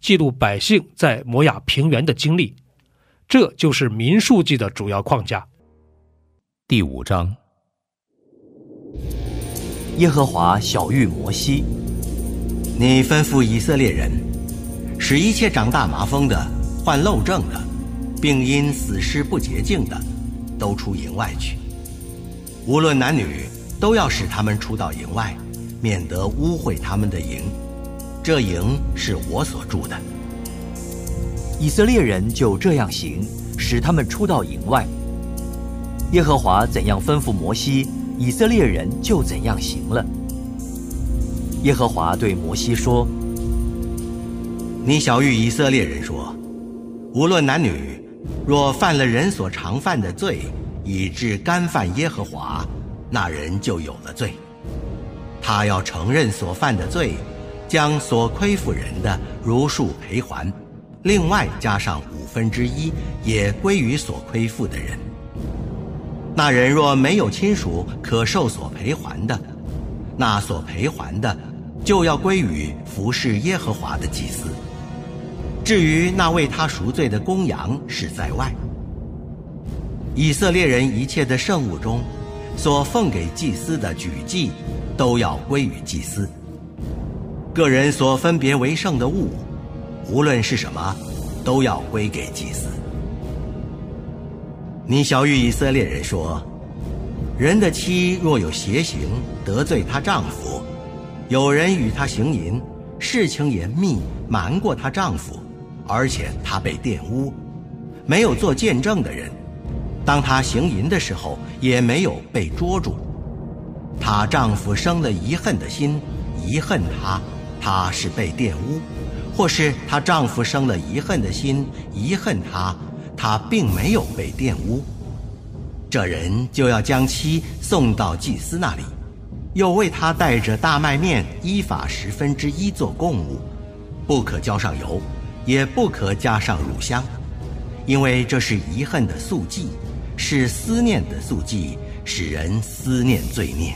记录百姓在摩亚平原的经历，这就是民数记的主要框架。第五章，耶和华小谕摩西：“你吩咐以色列人，使一切长大麻风的、患漏症的，并因死尸不洁净的，都出营外去。无论男女，都要使他们出到营外，免得污秽他们的营。”这营是我所住的。以色列人就这样行，使他们出到营外。耶和华怎样吩咐摩西，以色列人就怎样行了。耶和华对摩西说：“你小谕以色列人说，无论男女，若犯了人所常犯的罪，以致干犯耶和华，那人就有了罪。他要承认所犯的罪。”将所亏负人的如数赔还，另外加上五分之一，也归于所亏负的人。那人若没有亲属可受所赔还的，那所赔还的就要归于服侍耶和华的祭司。至于那为他赎罪的公羊是在外。以色列人一切的圣物中，所奉给祭司的举祭，都要归于祭司。个人所分别为圣的物，无论是什么，都要归给祭司。你小玉以色列人说：人的妻若有邪行，得罪她丈夫，有人与她行淫，事情严密，瞒过她丈夫，而且她被玷污，没有做见证的人，当她行淫的时候，也没有被捉住，她丈夫生了遗恨的心，遗恨她。她是被玷污，或是她丈夫生了遗恨的心，遗恨她，她并没有被玷污。这人就要将妻送到祭司那里，又为他带着大麦面依法十分之一做供物，不可浇上油，也不可加上乳香，因为这是遗恨的素祭，是思念的素祭，使人思念罪孽。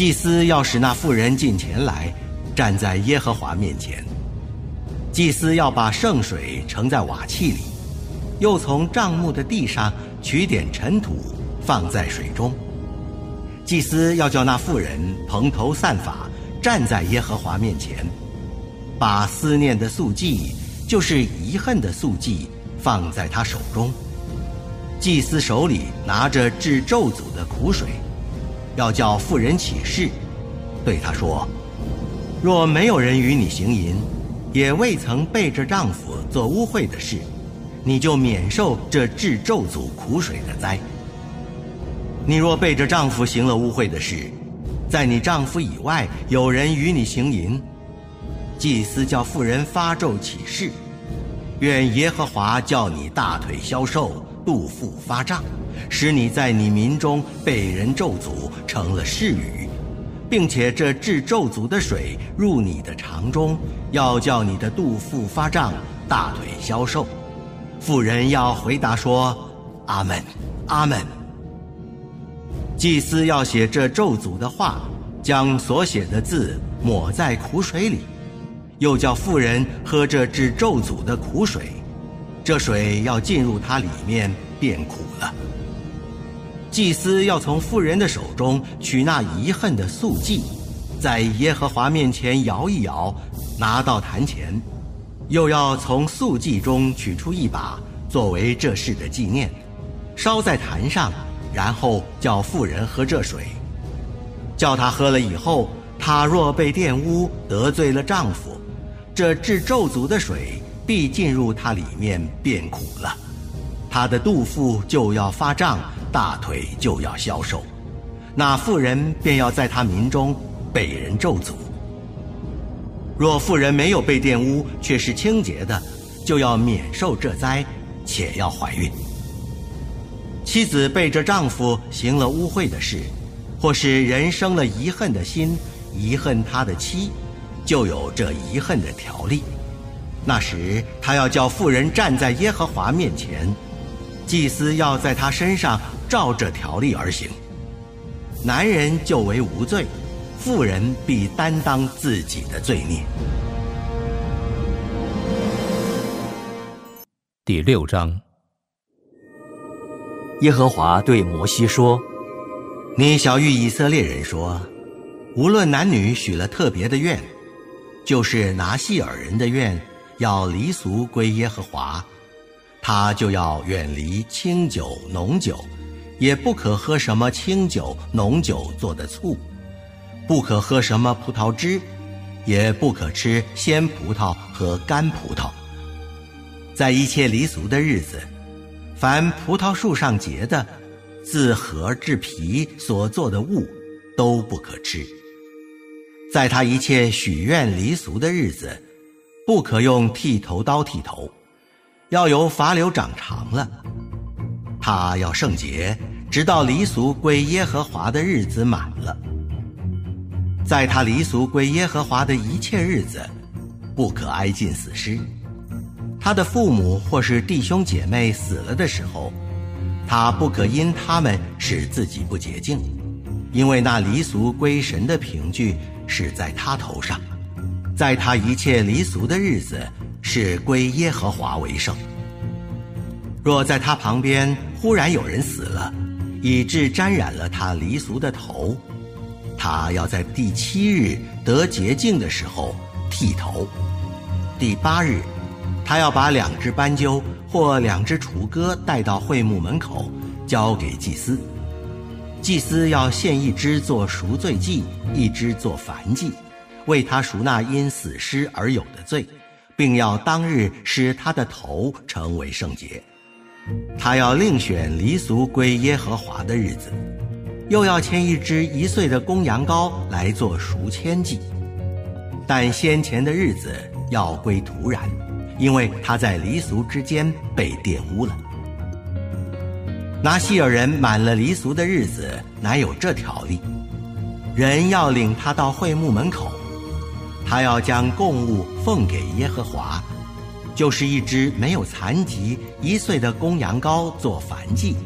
祭司要使那妇人进前来，站在耶和华面前。祭司要把圣水盛在瓦器里，又从帐幕的地上取点尘土放在水中。祭司要叫那妇人蓬头散发，站在耶和华面前，把思念的素祭，就是遗恨的素祭，放在他手中。祭司手里拿着治咒诅的苦水。要叫妇人起誓，对他说：“若没有人与你行淫，也未曾背着丈夫做污秽的事，你就免受这治咒诅苦水的灾。你若背着丈夫行了污秽的事，在你丈夫以外有人与你行淫，祭司叫妇人发咒起誓，愿耶和华叫你大腿消瘦，肚腹发胀。”使你在你民中被人咒诅成了誓语，并且这治咒诅的水入你的肠中，要叫你的肚腹发胀，大腿消瘦。妇人要回答说：“阿门，阿门。”祭司要写这咒诅的话，将所写的字抹在苦水里，又叫妇人喝这治咒诅的苦水，这水要进入它里面，变苦了。祭司要从妇人的手中取那遗恨的素祭，在耶和华面前摇一摇，拿到坛前，又要从素祭中取出一把，作为这事的纪念，烧在坛上，然后叫妇人喝这水。叫她喝了以后，她若被玷污，得罪了丈夫，这治咒诅的水必进入她里面，变苦了。她的肚腹就要发胀，大腿就要消瘦，那妇人便要在他民中被人咒诅。若妇人没有被玷污，却是清洁的，就要免受这灾，且要怀孕。妻子背着丈夫行了污秽的事。或是人生了遗恨的心，遗恨他的妻，就有这遗恨的条例。那时他要叫妇人站在耶和华面前，祭司要在他身上照这条例而行。男人就为无罪，妇人必担当自己的罪孽。第六章，耶和华对摩西说。你小谕以色列人说：无论男女许了特别的愿，就是拿细尔人的愿，要离俗归耶和华，他就要远离清酒、浓酒，也不可喝什么清酒、浓酒做的醋，不可喝什么葡萄汁，也不可吃鲜葡萄和干葡萄。在一切离俗的日子，凡葡萄树上结的。自核至皮所做的物，都不可吃。在他一切许愿离俗的日子，不可用剃头刀剃头，要由发流长长了。他要圣洁，直到离俗归耶和华的日子满了。在他离俗归耶和华的一切日子，不可挨近死尸。他的父母或是弟兄姐妹死了的时候。他不可因他们使自己不洁净，因为那离俗归神的凭据是在他头上，在他一切离俗的日子是归耶和华为圣。若在他旁边忽然有人死了，以致沾染了他离俗的头，他要在第七日得洁净的时候剃头，第八日。他要把两只斑鸠或两只雏鸽带到会幕门口，交给祭司。祭司要献一只做赎罪祭，一只做燔祭，为他赎那因死尸而有的罪，并要当日使他的头成为圣洁。他要另选离俗归耶和华的日子，又要牵一只一岁的公羊羔来做赎愆祭。但先前的日子要归土然。因为他在离俗之间被玷污了。拿西尔人满了离俗的日子，乃有这条例：人要领他到会幕门口，他要将供物奉给耶和华，就是一只没有残疾一岁的公羊羔做燔祭，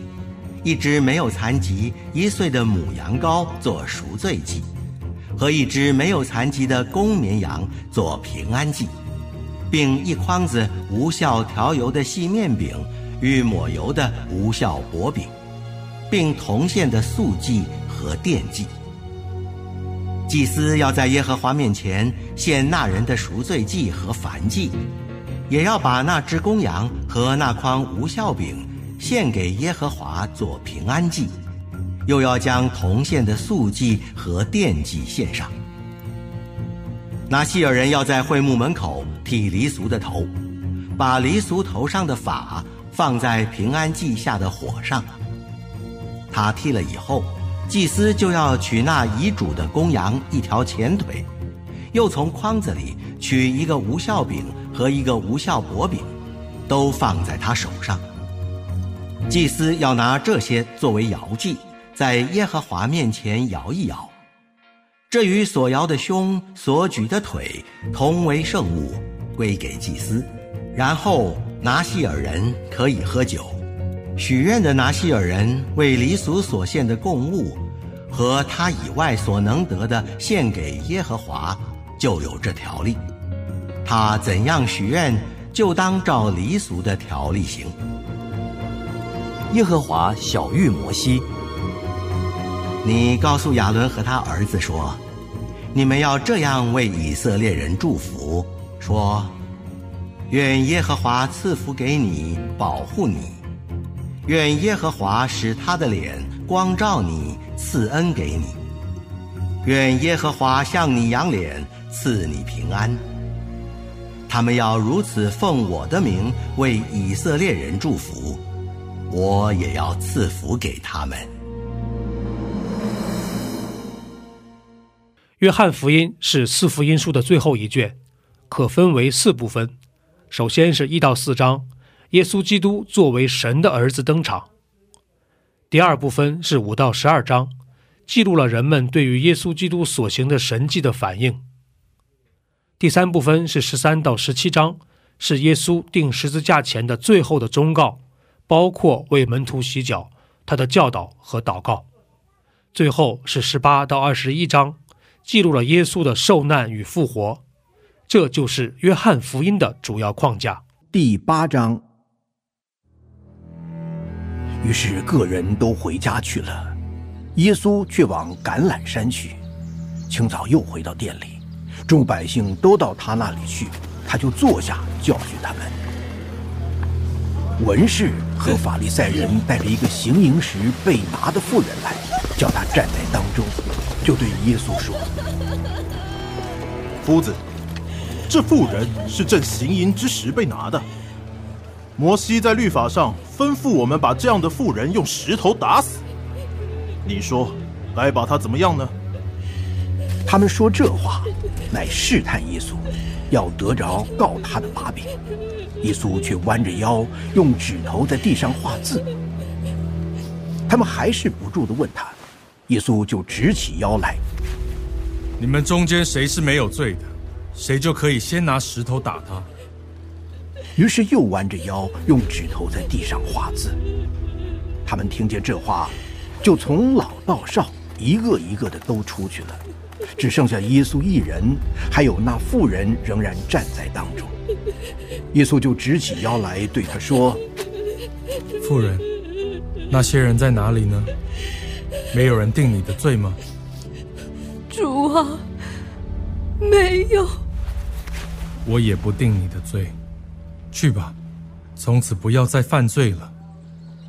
一只没有残疾一岁的母羊羔做赎罪祭，和一只没有残疾的公绵羊做平安祭。并一筐子无效调油的细面饼，与抹油的无效薄饼，并铜线的素祭和奠祭。祭司要在耶和华面前献那人的赎罪祭和燔祭，也要把那只公羊和那筐无效饼献给耶和华做平安祭，又要将铜线的素祭和奠祭献上。那希尔人要在会幕门口剃离俗的头，把离俗头上的发放在平安祭下的火上。他剃了以后，祭司就要取那遗嘱的公羊一条前腿，又从筐子里取一个无效饼和一个无效薄饼，都放在他手上。祭司要拿这些作为摇祭，在耶和华面前摇一摇。这与所摇的胸、所举的腿同为圣物，归给祭司。然后拿西尔人可以喝酒。许愿的拿西尔人为离俗所献的供物，和他以外所能得的献给耶和华，就有这条例。他怎样许愿，就当照离俗的条例行。耶和华小谕摩西：“你告诉亚伦和他儿子说。”你们要这样为以色列人祝福，说：愿耶和华赐福给你，保护你；愿耶和华使他的脸光照你，赐恩给你；愿耶和华向你扬脸，赐你平安。他们要如此奉我的名为以色列人祝福，我也要赐福给他们。约翰福音是四福音书的最后一卷，可分为四部分。首先是一到四章，耶稣基督作为神的儿子登场。第二部分是五到十二章，记录了人们对于耶稣基督所行的神迹的反应。第三部分是十三到十七章，是耶稣定十字架前的最后的忠告，包括为门徒洗脚、他的教导和祷告。最后是十八到二十一章，记录了耶稣的受难与复活。这就是约翰福音的主要框架。第八章。于是个人都回家去了，耶稣却往橄榄山去。清早又回到店里，众百姓都到他那里去，他就坐下教训他们。文士和法利赛人带着一个行淫时被拿的妇人来，叫他站在当中，就对耶稣说：“夫子。”这妇人是正行淫之时被拿的。摩西在律法上吩咐我们把这样的妇人用石头打死。你说该把她怎么样呢？他们说这话，乃试探耶稣，要得着告他的把柄。耶稣却弯着腰，用指头在地上画字。他们还是不住的问他，耶稣就直起腰来。你们中间谁是没有罪的？谁就可以先拿石头打他。于是又弯着腰，用指头在地上画字。他们听见这话，就从老到少，一个一个的都出去了，只剩下耶稣一人，还有那妇人仍然站在当中。耶稣就直起腰来对他说：“妇人，那些人在哪里呢？没有人定你的罪吗？”主啊，没有。我也不定你的罪，去吧，从此不要再犯罪了。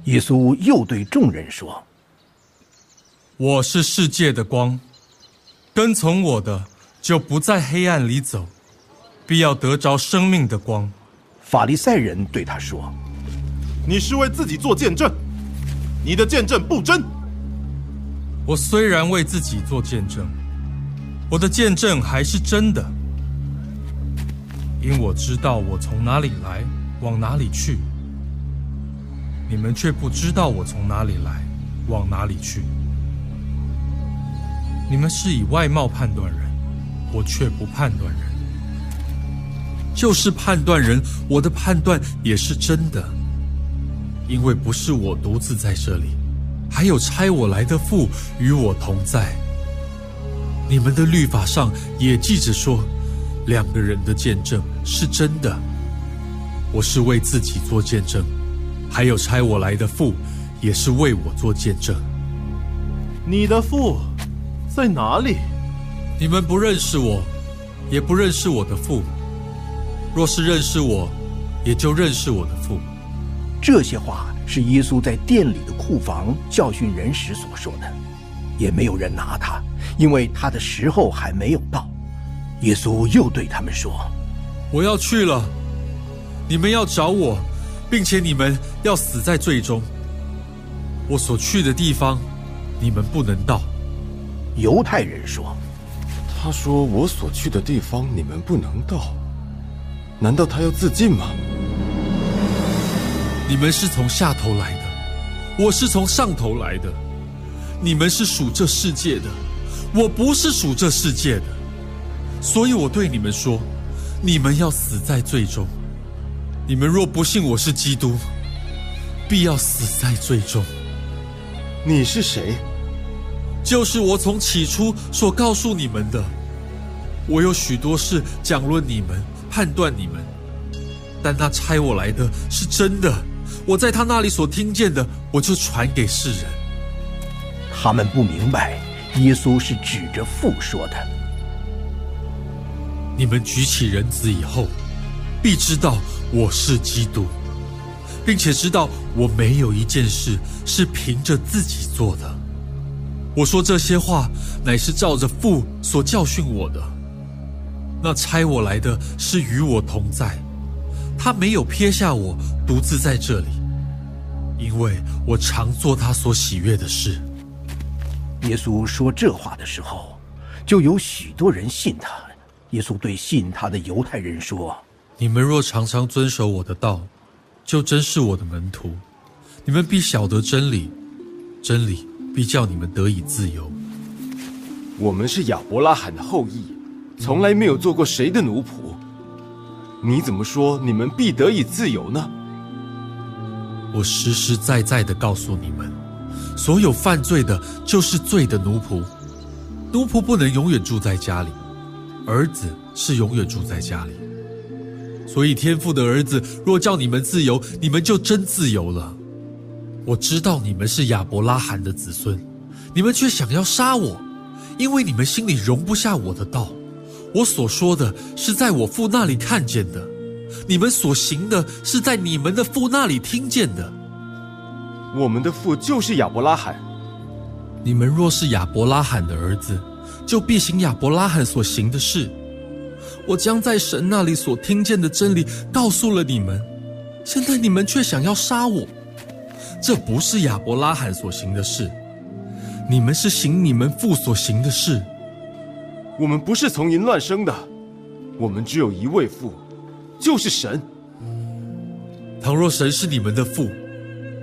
耶稣又对众人说：“我是世界的光，跟从我的就不在黑暗里走，必要得着生命的光。”法利赛人对他说：“你是为自己做见证，你的见证不真。我虽然为自己做见证，我的见证还是真的。”因我知道我从哪里来，往哪里去，你们却不知道我从哪里来，往哪里去。你们是以外貌判断人，我却不判断人。就是判断人，我的判断也是真的，因为不是我独自在这里，还有差我来的父与我同在。你们的律法上也记着说。两个人的见证是真的，我是为自己做见证，还有差我来的父也是为我做见证。你的父在哪里？你们不认识我，也不认识我的父母。若是认识我，也就认识我的父。这些话是耶稣在店里的库房教训人时所说的，也没有人拿他，因为他的时候还没有到。耶稣又对他们说：“我要去了，你们要找我，并且你们要死在最中。我所去的地方，你们不能到。”犹太人说：“他说我所去的地方你们不能到，难道他要自尽吗？你们是从下头来的，我是从上头来的。你们是属这世界的，我不是属这世界的。”所以我对你们说，你们要死在最终。你们若不信我是基督，必要死在最终。你是谁？就是我从起初所告诉你们的。我有许多事讲论你们，判断你们。但那差我来的是真的，我在他那里所听见的，我就传给世人。他们不明白，耶稣是指着父说的。你们举起人子以后，必知道我是基督，并且知道我没有一件事是凭着自己做的。我说这些话，乃是照着父所教训我的。那差我来的是与我同在，他没有撇下我独自在这里，因为我常做他所喜悦的事。耶稣说这话的时候，就有许多人信他。耶稣对信他的犹太人说：“你们若常常遵守我的道，就真是我的门徒。你们必晓得真理，真理必叫你们得以自由。我们是亚伯拉罕的后裔，从来没有做过谁的奴仆。你怎么说你们必得以自由呢？我实实在在的告诉你们，所有犯罪的，就是罪的奴仆。奴仆不能永远住在家里。”儿子是永远住在家里，所以天父的儿子若叫你们自由，你们就真自由了。我知道你们是亚伯拉罕的子孙，你们却想要杀我，因为你们心里容不下我的道。我所说的是在我父那里看见的，你们所行的是在你们的父那里听见的。我们的父就是亚伯拉罕，你们若是亚伯拉罕的儿子。就必行亚伯拉罕所行的事。我将在神那里所听见的真理告诉了你们，现在你们却想要杀我。这不是亚伯拉罕所行的事，你们是行你们父所行的事。我们不是从淫乱生的，我们只有一位父，就是神。倘若神是你们的父，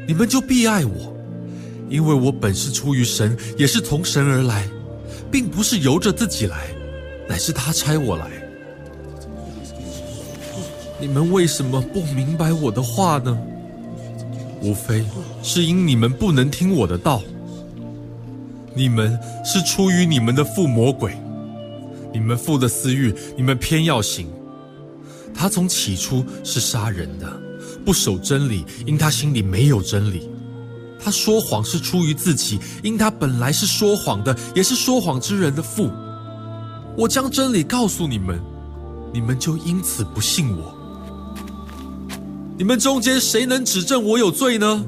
你们就必爱我，因为我本是出于神，也是从神而来。并不是由着自己来，乃是他差我来。你们为什么不明白我的话呢？无非是因你们不能听我的道。你们是出于你们的父魔鬼，你们父的私欲，你们偏要行。他从起初是杀人的，不守真理，因他心里没有真理。他说谎是出于自己，因他本来是说谎的，也是说谎之人的父。我将真理告诉你们，你们就因此不信我。你们中间谁能指证我有罪呢？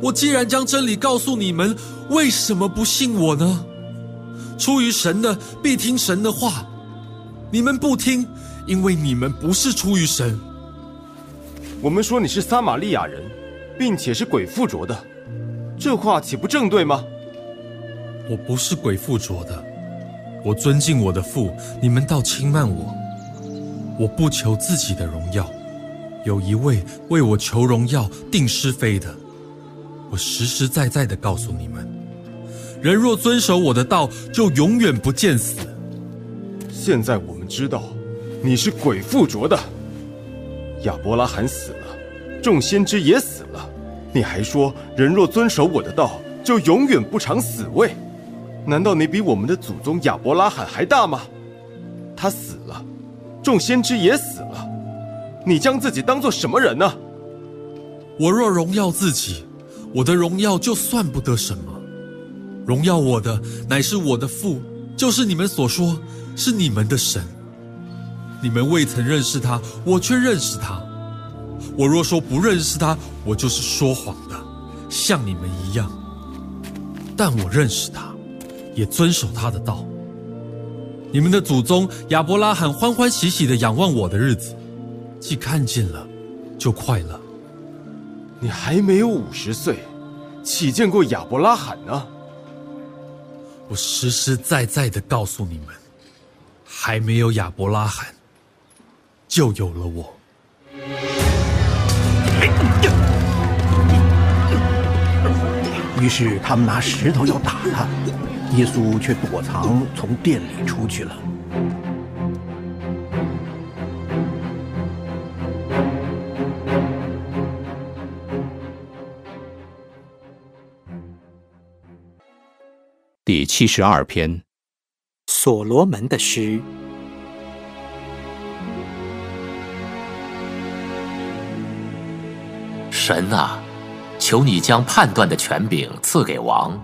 我既然将真理告诉你们，为什么不信我呢？出于神的必听神的话，你们不听，因为你们不是出于神。我们说你是撒玛利亚人。并且是鬼附着的，这话岂不正对吗？我不是鬼附着的，我尊敬我的父，你们倒轻慢我。我不求自己的荣耀，有一位为我求荣耀、定是非的。我实实在在的告诉你们：人若遵守我的道，就永远不见死。现在我们知道，你是鬼附着的。亚伯拉罕死了，众先知也死了。你还说，人若遵守我的道，就永远不尝死味。难道你比我们的祖宗亚伯拉罕还大吗？他死了，众先知也死了。你将自己当做什么人呢？我若荣耀自己，我的荣耀就算不得什么。荣耀我的乃是我的父，就是你们所说是你们的神。你们未曾认识他，我却认识他。我若说不认识他，我就是说谎的，像你们一样。但我认识他，也遵守他的道。你们的祖宗亚伯拉罕欢欢喜喜的仰望我的日子，既看见了，就快乐。你还没有五十岁，岂见过亚伯拉罕呢？我实实在在的告诉你们，还没有亚伯拉罕，就有了我。于是他们拿石头要打他，耶稣却躲藏，从店里出去了。第七十二篇，所罗门的诗。神啊，求你将判断的权柄赐给王，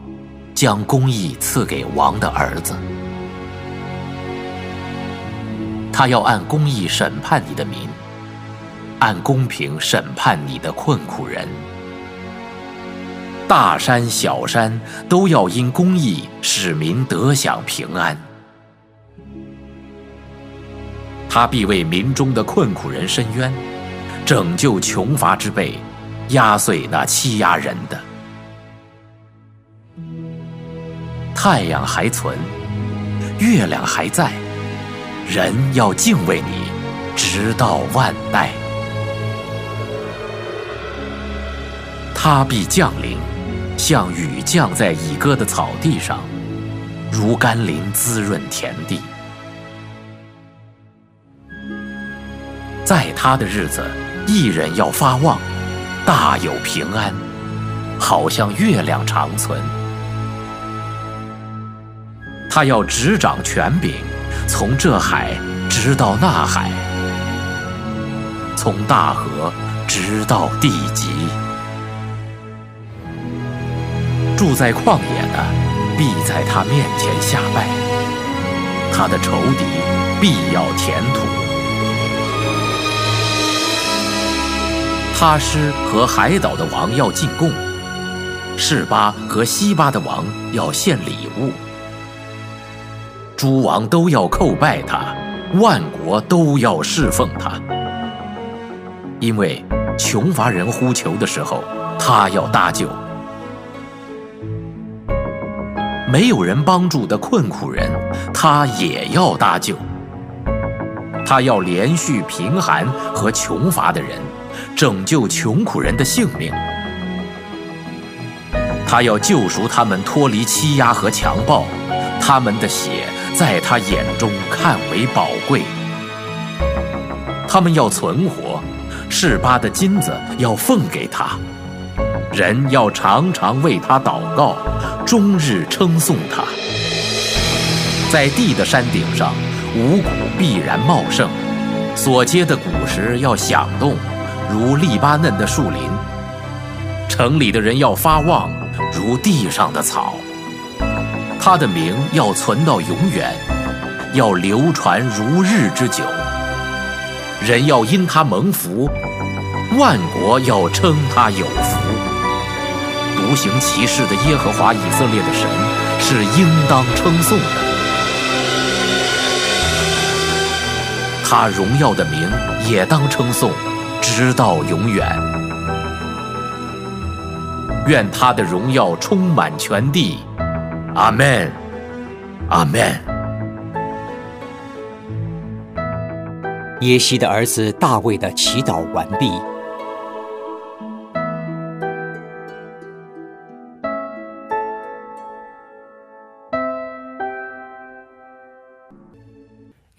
将公义赐给王的儿子。他要按公义审判你的民，按公平审判你的困苦人。大山小山都要因公益使民得享平安。他必为民中的困苦人伸冤，拯救穷乏之辈，压碎那欺压人的。太阳还存，月亮还在，人要敬畏你，直到万代。他必降临，像雨降在已割的草地上，如甘霖滋润田地。在他的日子，一人要发旺，大有平安，好像月亮长存。他要执掌权柄，从这海直到那海，从大河直到地极。住在旷野的，必在他面前下拜；他的仇敌必要填土。他师和海岛的王要进贡，士巴和西巴的王要献礼物。诸王都要叩拜他，万国都要侍奉他，因为穷乏人呼求的时候，他要搭救；没有人帮助的困苦人，他也要搭救。他要连续贫寒和穷乏的人，拯救穷苦人的性命。他要救赎他们脱离欺压和强暴，他们的血。在他眼中看为宝贵，他们要存活，示巴的金子要奉给他，人要常常为他祷告，终日称颂他。在地的山顶上，五谷必然茂盛，所结的谷实要响动，如黎巴嫩的树林。城里的人要发旺，如地上的草。他的名要存到永远，要流传如日之久。人要因他蒙福，万国要称他有福。独行其事的耶和华以色列的神是应当称颂的。他荣耀的名也当称颂，直到永远。愿他的荣耀充满全地。阿门，阿门。耶西的儿子大卫的祈祷完毕。